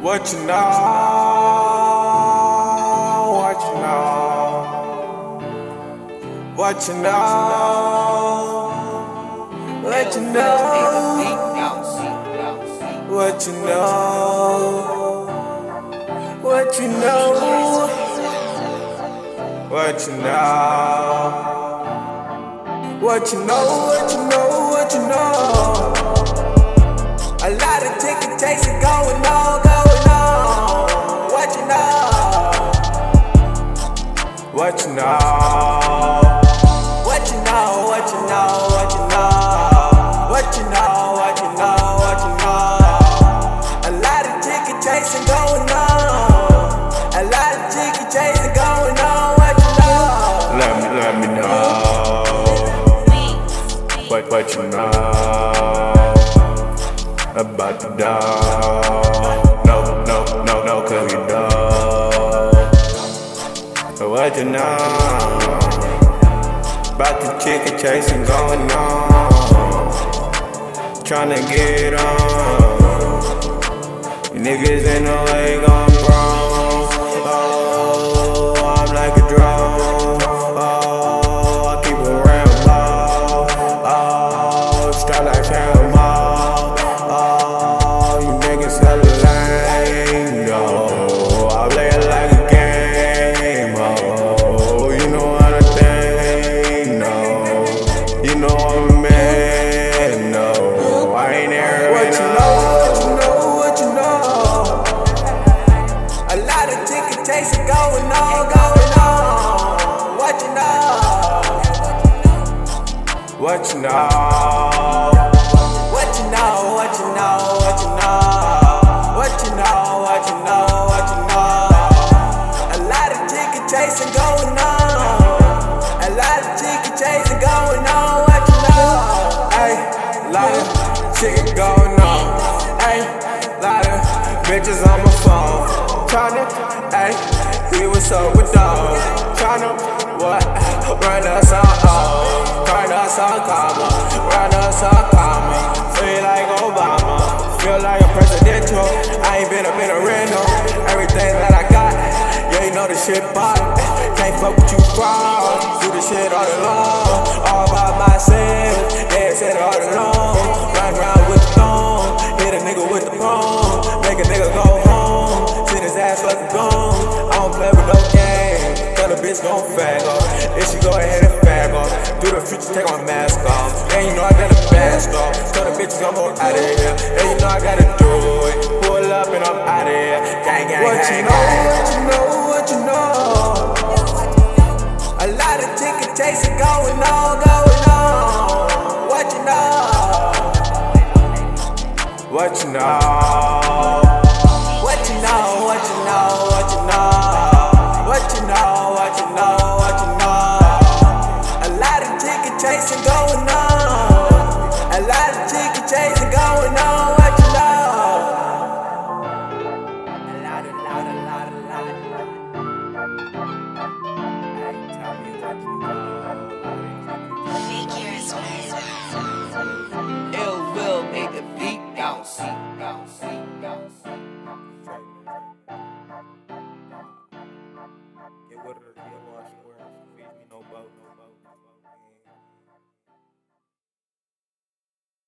What you know? What you know? What you know? You know. What you know? What you know? What you know? What you know? What you know? What you know? What you know? What you know? What you know? What you know? What you know? A lot of ticket chasing going on. A lot of ticket chasing going on. What you know? Let me, let me know. What, what you know? about the dog. No, no, no, no, cause you know. What you know? About the chicken chasing going on. Tryna get on. Niggas in the way gone What you know? What you know? What you know? What you know? What you know? What you know? What you know? A lot of ticket chasing going on. A lot of ticket chasing going on. What you know? Hey, lot of ticket going on. Hey, lot of bitches on my phone. Tryna, hey, we was up with dogs. Tryna, what? Run us on, oh. Turn us on, comma. Run us on, comma. Feel like Obama. Feel like a presidential. I ain't been up in a rental. Everything that I got, yeah, you know the shit pop. Can't fuck with you fraud. Do the shit all alone. All by myself. Yeah, said all alone. Bitch gon' fag off. If she go ahead and fag off. Do the future, take my mask off. And you know I got a mask off. Tell the bitches I'm out of here. And you know I gotta do it. Pull up and I'm out of here. Gang, gang, what gang, you know, What you know? What you know? A lot of ticket chasing going on, going on. What you know? What you know? Get with it or get washed, where feed me no boat, no boat.